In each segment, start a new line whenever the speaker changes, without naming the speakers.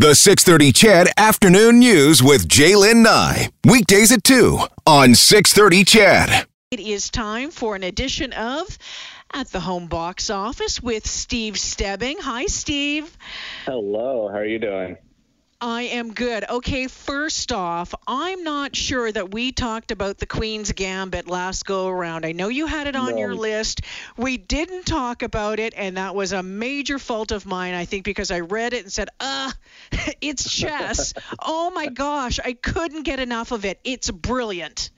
The 630 CHED Afternoon News with Jaylen Nye. Weekdays at 2 on 630 CHED.
It is time for an edition of At the Home Box Office with Steve Stebbing. Hi, Steve.
Hello, how are you doing?
I am good. Okay, first off, I'm not sure that we talked about the Queen's Gambit last go around. I know you had it on
No.
your list. We didn't talk about it, and that was a major fault of mine, I think, because I read it and said, uh, it's chess. oh my gosh, I couldn't get enough of it. It's brilliant.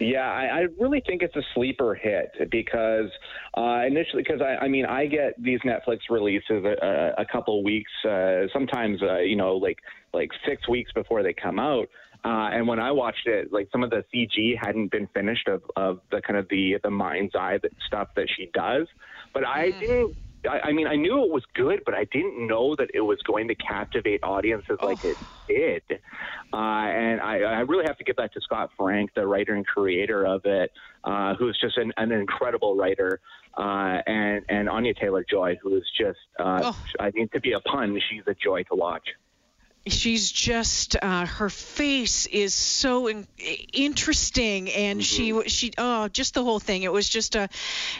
Yeah, I, I really think it's a sleeper hit because uh, initially, because I, I mean, I get these Netflix releases a, a, couple weeks, uh, sometimes uh, you know, like like six weeks before they come out. Uh, and when I watched it, like some of the CG hadn't been finished of, of the kind of the the mind's eye that, stuff that she does. But I didn't. I, I mean, I knew it was good, but I didn't know that it was going to captivate audiences like it did. Uh, and I, I really have to give that to Scott Frank, the writer and creator of it, uh, who's just an, an incredible writer, uh, and and Anya Taylor Joy, who is just, uh,
Oh.
I mean, to be a pun, she's a joy to watch.
She's just uh, her face is so in- interesting and she she oh just the whole thing. It was just a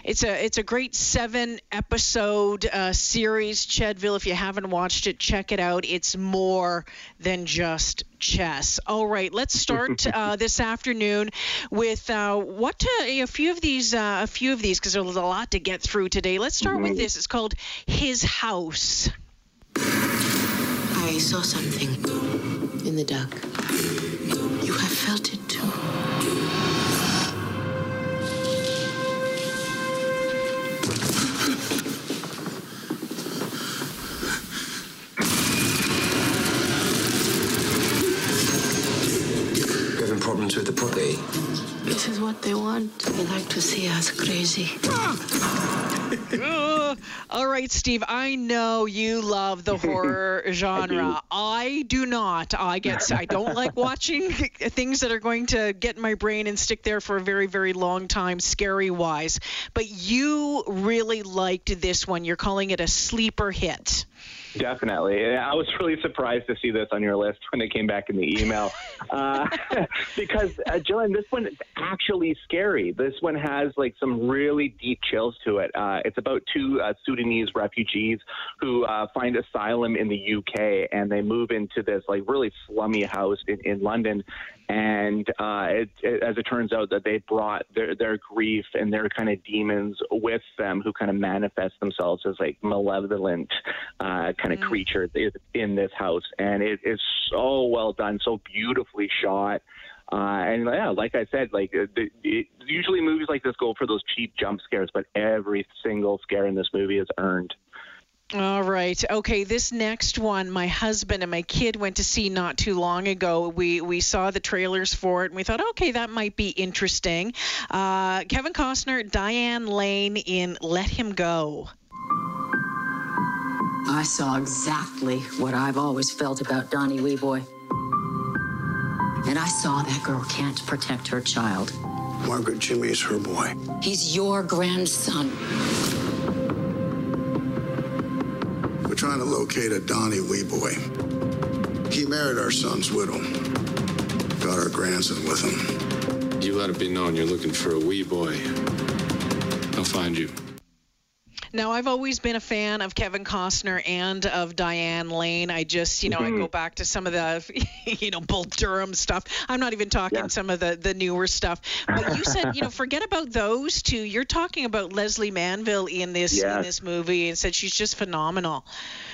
it's a it's a great seven episode uh, series chedville. If you haven't watched it check it out. It's more than just chess. All right let's start uh, this afternoon with uh, what uh, a few of these uh, a few of these because there's a lot to get through today. Let's start with this. It's called his house
I saw something in the dark. You have felt it too.
You having problems with the property?
This is what they want. They like to see us crazy.
Ugh. All right, Steve. I know you love the horror genre. I do not. I get. I don't like watching things that are going to get in my brain and stick there for a very, very long time, scary wise. But you really liked this one. You're calling it a sleeper hit.
Definitely. I was really surprised to see this on your list when it came back in the email. uh, because, uh, Jillian, this one is actually scary. This one has like some really deep chills to it. Uh, it's about two uh, Sudanese refugees who uh, find asylum in the UK and they move into this like really slummy house in, in London. And uh, it, it, as it turns out, that they brought their, their grief and their kind of demons with them, who kind of manifest themselves as like malevolent uh, kind of creatures i- in this house. And it is so well done, so beautifully shot. Uh, and yeah, like I said, like uh, the, it, usually movies like this go for those cheap jump scares, but every single scare in this movie is earned.
All right. Okay, this next one, my husband and my kid went to see not too long ago. We we saw the trailers for it and we thought, okay, that might be interesting. Uh, Kevin Costner, Diane Lane in Let Him Go.
I saw exactly what I've always felt about Donnie Weboy. And I saw that girl can't protect her child.
Margaret Jimmy is her boy.
He's your grandson.
We're trying to locate a Donnie Weboy. He married our son's widow. Got our grandson with him.
You let it be known you're looking for a wee boy. I'll find you.
Now, I've always been a fan of Kevin Costner and of Diane Lane. I just, you know, I go back to some of the, you know, Bull Durham stuff. I'm not even talking some of the, the newer stuff. But you said, you know, forget about those two. You're talking about Lesley Manville in this in this movie and said she's just phenomenal.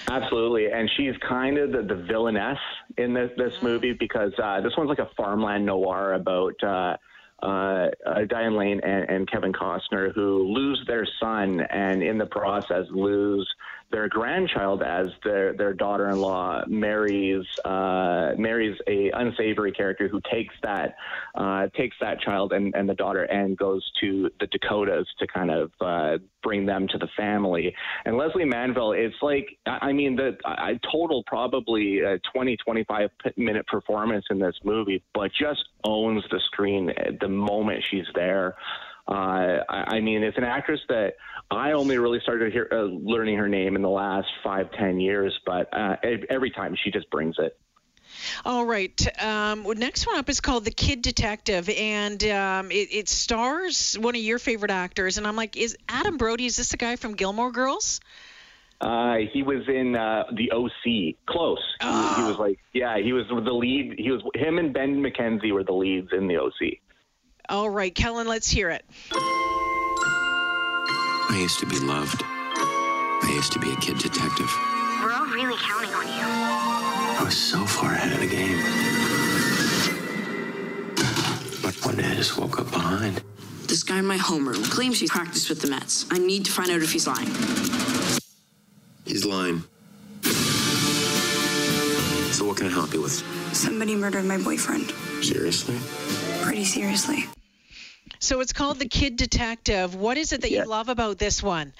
Absolutely, and she's kind of the, the villainess in this this movie because uh, this one's like a farmland noir about uh, uh, uh, Diane Lane and, and Kevin Costner who lose their son and in the process lose their grandchild as their their daughter-in-law marries uh, marries a unsavory character who takes that uh, takes that child and, and the daughter and goes to the Dakotas to kind of uh, bring them to the family. And Lesley Manville, it's like I mean the I total probably a 20 25 minute performance in this movie, but just owns the screen the moment she's there. Uh, I, I mean, it's an actress that I only really started hear, uh, learning her name in the last five, ten years, but uh, every time she just brings it.
All right. Um, next one up is called The Kid Detective, and um, it, it, stars one of your favorite actors. And I'm like, is Adam Brody? Is this the guy from Gilmore Girls?
Uh, he was in uh, the OC. Close. Oh. He, he,
Ah.
was like, yeah, he was the lead. He was him and Ben McKenzie were the leads in the OC.
All right, Kellen, let's hear it.
I used to be loved. I used to be a kid detective.
We're all really counting on you.
I was so far ahead of the game. But one day I just woke up behind.
This guy in my homeroom claims he's practiced with the Mets. I need to find out if he's lying.
He's lying. So what can I help you with?
Somebody murdered my boyfriend.
Seriously?
Pretty seriously.
So it's called The Kid Detective. What is it that you love about this one?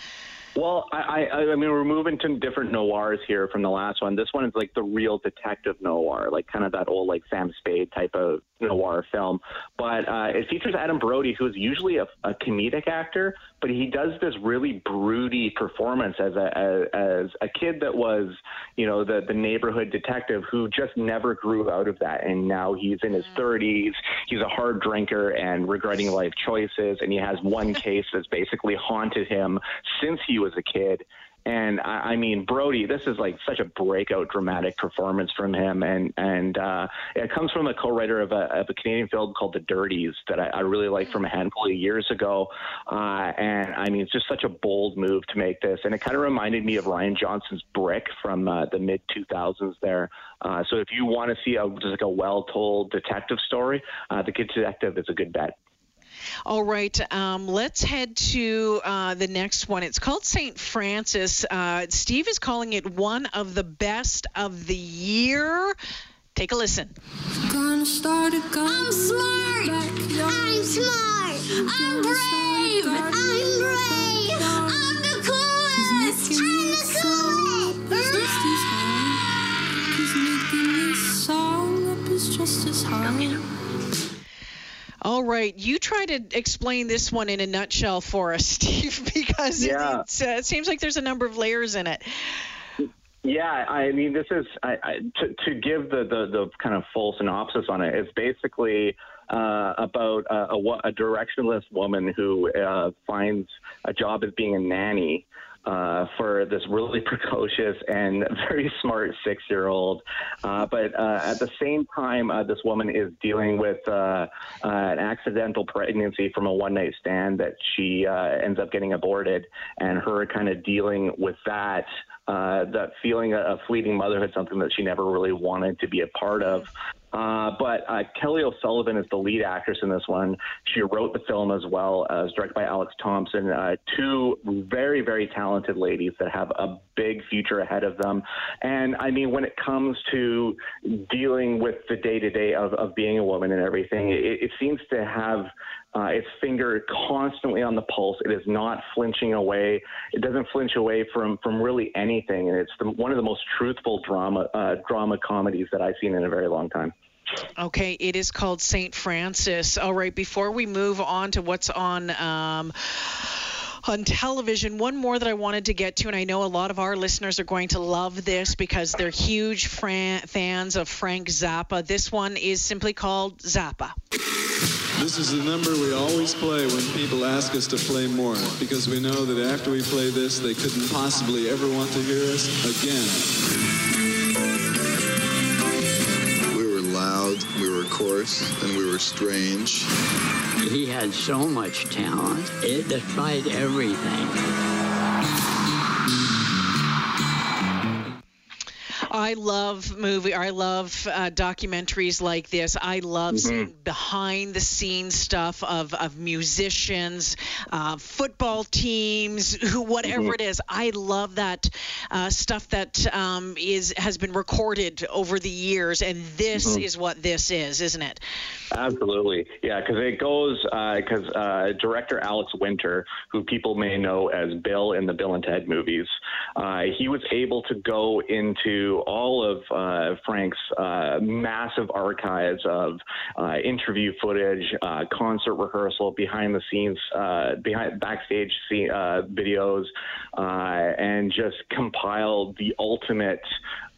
Well, I, I, I mean, we're moving to different noirs here from the last one. This one is like the real detective noir, like kind of that old like Sam Spade type of noir film. But uh, it features Adam Brody, who's usually a, a comedic actor, but he does this really broody performance as a as, as a kid that was, you know, the the neighborhood detective who just never grew out of that, and now he's in his 30s. He's a hard drinker and regretting life choices, and he has one case that's basically haunted him since he was a kid. And I, I mean, Brody, this is like such a breakout dramatic performance from him, and and uh, it comes from a co-writer of a, of a Canadian film called The Dirties that I, I really liked from a handful of years ago. Uh, and I mean, it's just such a bold move to make this, and it kind of reminded me of Rian Johnson's Brick from uh, the mid 2000s. There, uh, so if you want to see a, just like a well-told detective story, uh, The Kid Detective is a good bet.
All right, um, let's head to uh, the next one. It's called St. Frances. Uh, Steve is calling it one of the best of the year. Take a listen.
Gonna start a gun. I'm smart. I'm smart. I'm brave. I'm brave. I'm the coolest. I'm the coolest. Cause making this song up is just as hard.
All right, you try to explain this one in a nutshell for us, Steve, because it-
Yeah.
it's, uh, it seems like there's a number of layers in it.
Yeah, I mean, this is I, I, to, to give the, the, the kind of full synopsis on it. It's basically uh, about a, a, a directionless woman who uh, finds a job as being a nanny. Uh, for this really precocious and very smart six-year-old, uh, but uh, at the same time, uh, this woman is dealing with uh, uh, an accidental pregnancy from a one-night stand that she uh, ends up getting aborted, and her kind of dealing with that uh, that feeling of fleeting motherhood, something that she never really wanted to be a part of. Uh, but uh, Kelly O'Sullivan is the lead actress in this one. She wrote the film as well, uh, was directed by Alex Thompson. Uh, two very, very talented ladies that have a big future ahead of them. And I mean, when it comes to dealing with the day to day of of being a woman and everything, it, it seems to have uh, its finger constantly on the pulse. It is not flinching away. It doesn't flinch away from from really anything, and it's the, one of the most truthful drama uh, drama comedies that I've seen in a very long time.
Okay, it is called St. Frances. All right, before we move on to what's on. Um, on television, one more that I wanted to get to, and I know a lot of our listeners are going to love this because they're huge fran- fans of Frank Zappa. This one is simply called Zappa.
This is the number we always play when people ask us to play more, because we know that after we play this, they couldn't possibly ever want to hear us again.
We were loud, we were coarse, and we were strange.
He had so much talent, it defied everything.
I love movie. I love uh, documentaries like this. I love seeing behind the scenes stuff of of musicians, uh, football teams, who whatever it is. I love that uh, stuff that um, is has been recorded over the years, and this
Mhm.
is what this is, isn't it?
Absolutely, yeah, because it goes because uh, director Alex Winter, who people may know as Bill in the Bill and Ted movies, uh, he was able to go into all of uh, Frank's uh, massive archives of uh, interview footage, uh, concert rehearsal, behind the scenes, uh, behind backstage scene, videos, and just compiled the ultimate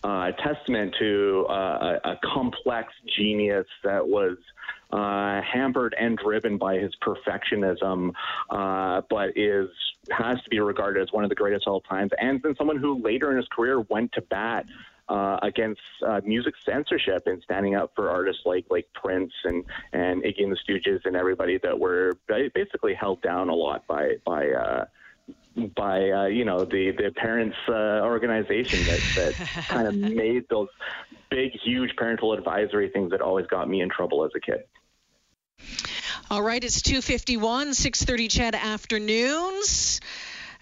testament to a, a complex genius that was uh, hampered and driven by his perfectionism, uh, but is has to be regarded as one of the greatest of all times, and then someone who later in his career went to bat. Uh, against uh, music censorship and standing up for artists like like Prince and and Iggy and the Stooges and everybody that were basically held down a lot by by uh, by uh, you know the the parents uh, organization that that kind of made those big huge parental advisory things that always got me in trouble as a kid.
All right, it's 251, 630 CHED afternoons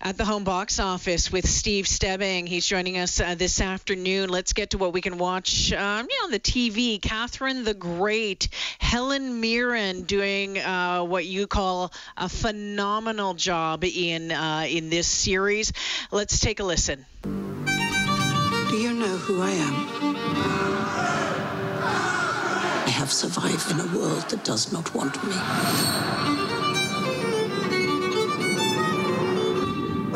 at the home box office with Steve Stebbing. He's joining us uh, this afternoon. Let's get to what we can watch um, yeah, on the TV. Catherine the Great, Helen Mirren doing uh, what you call a phenomenal job in uh, in this series. Let's take a listen.
Do you know who I am? I have survived in a world that does not want me.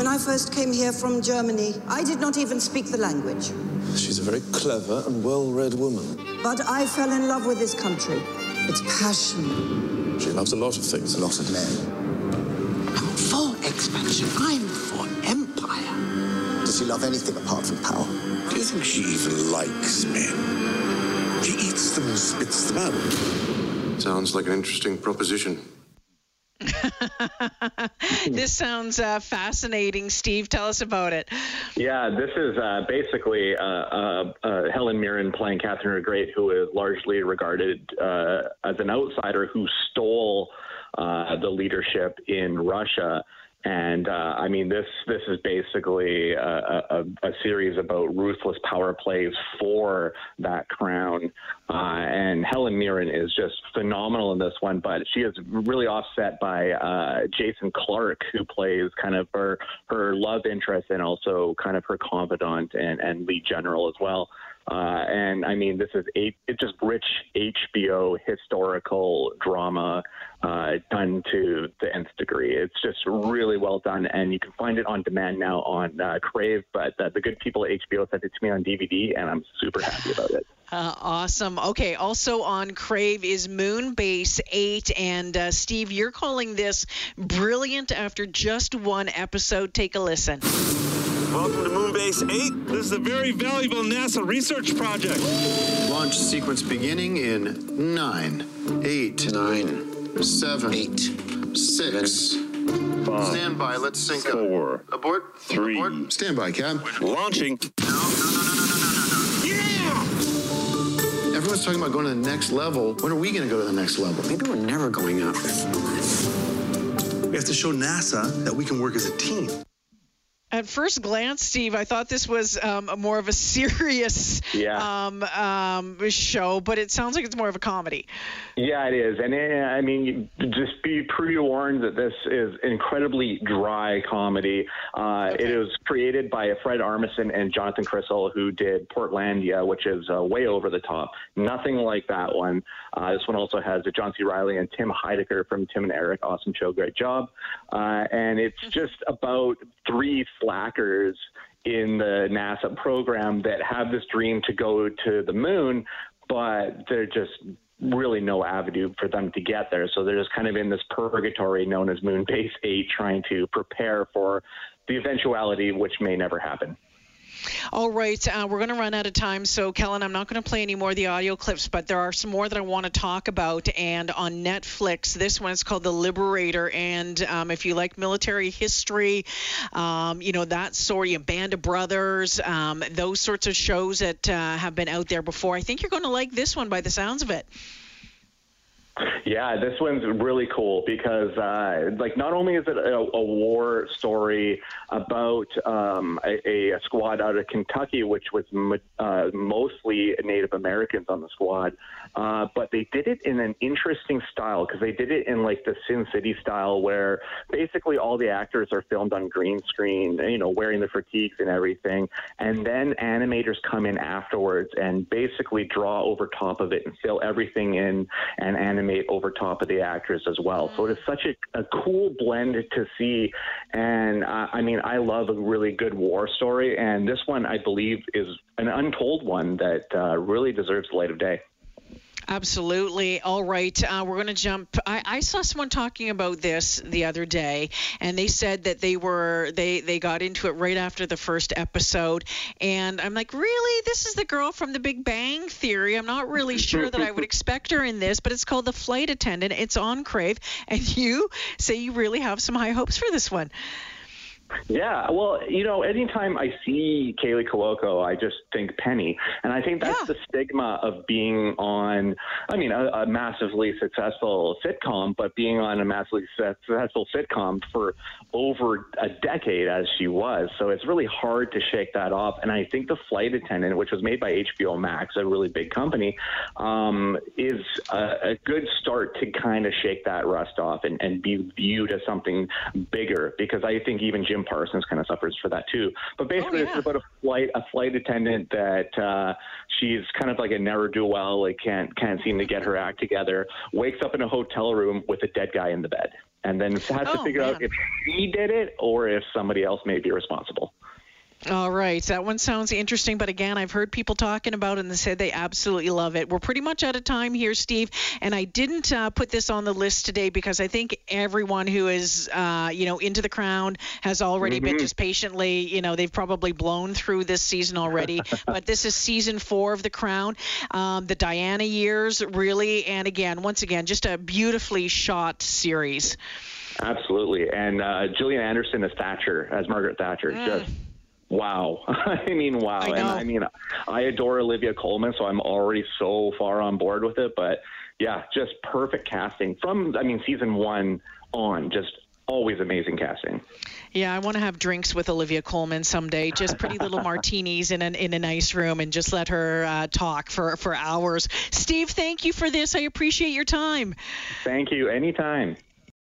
When I first came here from Germany, I did not even speak the language.
She's a very clever and well read woman.
But I fell in love with this country. Its passion.
She loves a lot of things, a lot of men.
I'm for expansion. I'm for empire.
Does she love anything apart from power?
Do you think she even likes men? She eats them and spits them out.
Sounds like an interesting proposition.
this sounds uh, fascinating. Steve, tell us about it.
Yeah, this is uh, basically uh, uh, uh, Helen Mirren playing Catherine the Great, who is largely regarded uh, as an outsider who stole the leadership in Russia. And uh, I mean, this this is basically a, a, a series about ruthless power plays for that crown. Uh, and Helen Mirren is just phenomenal in this one, but she is really offset by uh, Jason Clarke, who plays kind of her her love interest and also kind of her confidant and, and lead general as well. Uh, and I mean, this is a, it's just rich HBO historical drama uh, done to the nth degree. It's just really well done, and you can find it on demand now on uh, Crave. But uh, the good people at HBO sent it to me on DVD, and I'm super happy about it.
Uh, awesome. Okay. Also on Crave is Moonbase 8. And uh, Steve, you're calling this brilliant after just one episode. Take a listen.
Welcome to Moonbase 8. This is a very valuable NASA research project.
Launch sequence beginning in nine, eight,
nine,
seven,
eight,
six.
Five,
Stand by. Let's sync
four,
up. Abort.
three.
Abort. Stand by, Cab.
Launching.
Everyone's talking about going to the next level. When are we going to go to the next level?
Maybe we're never going up.
We have to show NASA that we can work as a team.
At first glance, Steve, I thought this was um, a more of a serious
Yeah.
um, um, show, but it sounds like it's more of a comedy.
Yeah, it is, and uh, I mean, just be pre-warned that this is incredibly dry comedy. Uh, It was created by Fred Armisen and Jonathan Krisel, who did Portlandia, which is uh, way over the top. Nothing like that one. Uh, this one also has John C. Reilly and Tim Heidecker from Tim and Eric. Awesome show, great job. Uh, and it's just about three slackers in the NASA program that have this dream to go to the moon, but they're just really no avenue for them to get there. So they're just kind of in this purgatory known as Moonbase 8, trying to prepare for the eventuality which may never happen.
All right, uh, we're going to run out of time. So, Kellen, I'm not going to play any more of the audio clips, but there are some more that I want to talk about. And on Netflix, this one is called The Liberator. And um, if you like military history, um, you know, that sort of Band of Brothers, um, those sorts of shows that uh, have been out there before, I think you're going to like this one by the sounds of it.
Yeah, this one's really cool because, uh, like, not only is it a, a war story about um, a, a squad out of Kentucky, which was uh, mostly Native Americans on the squad, uh, but they did it in an interesting style because they did it in like the Sin City style, where basically all the actors are filmed on green screen, you know, wearing the fatigues and everything, and then animators come in afterwards and basically draw over top of it and fill everything in and animate over top of the actors as well. So it is such a, a cool blend to see, and uh, I mean, I love a really good war story, and this one I believe is an untold one that uh, really deserves the light of day.
Absolutely. All right. Uh, we're going to jump. I, I saw someone talking about this the other day, and they said that they were they they got into it right after the first episode, and I'm like, really? This is the girl from The Big Bang Theory. I'm not really sure that I would expect her in this, but it's called The Flight Attendant. It's on Crave, and you say you really have some high hopes for this one.
Yeah, well, you know, anytime I see Kaley Cuoco, I just think Penny, and I think that's the stigma of being on. I mean, a, a massively successful sitcom, but being on a massively successful sitcom for over a decade, as she was. So it's really hard to shake that off. And I think the Flight Attendant, which was made by HBO Max, a really big company, um, is a, a good start to kind of shake that rust off and, and be viewed as something bigger. Because I think even Jim Parsons kind of suffers for that too. But basically,
Oh, yeah.
it's about a flight a flight attendant that uh, she's kind of like a never do well, like can't can't seem to get her act together. Wakes up in a hotel room with a dead guy in the bed, and then has to
Oh,
figure out if she did it or if somebody else may be responsible.
All right, that one sounds interesting, but again, I've heard people talking about it and they said they absolutely love it. We're pretty much out of time here, Steve, and I didn't uh, put this on the list today because I think everyone who is, uh, you know, into the crown has already been
Mhm.
just patiently, you know, they've probably blown through this season already. but this is season four of the crown, um, the Diana years, really, and again, once again, just a beautifully shot series.
Absolutely, and uh, Gillian Anderson as Thatcher, as Margaret Thatcher, just. Wow. I mean, wow.
I
and. I mean, I adore Olivia Colman, so I'm already so far on board with it. But yeah, just perfect casting from, I mean, season one on, just always amazing casting.
Yeah, I want to have drinks with Olivia Colman someday. Just pretty little martinis in an in a nice room, and just let her uh, talk for for hours. Steve, thank you for this. I appreciate your time.
Thank you. Anytime.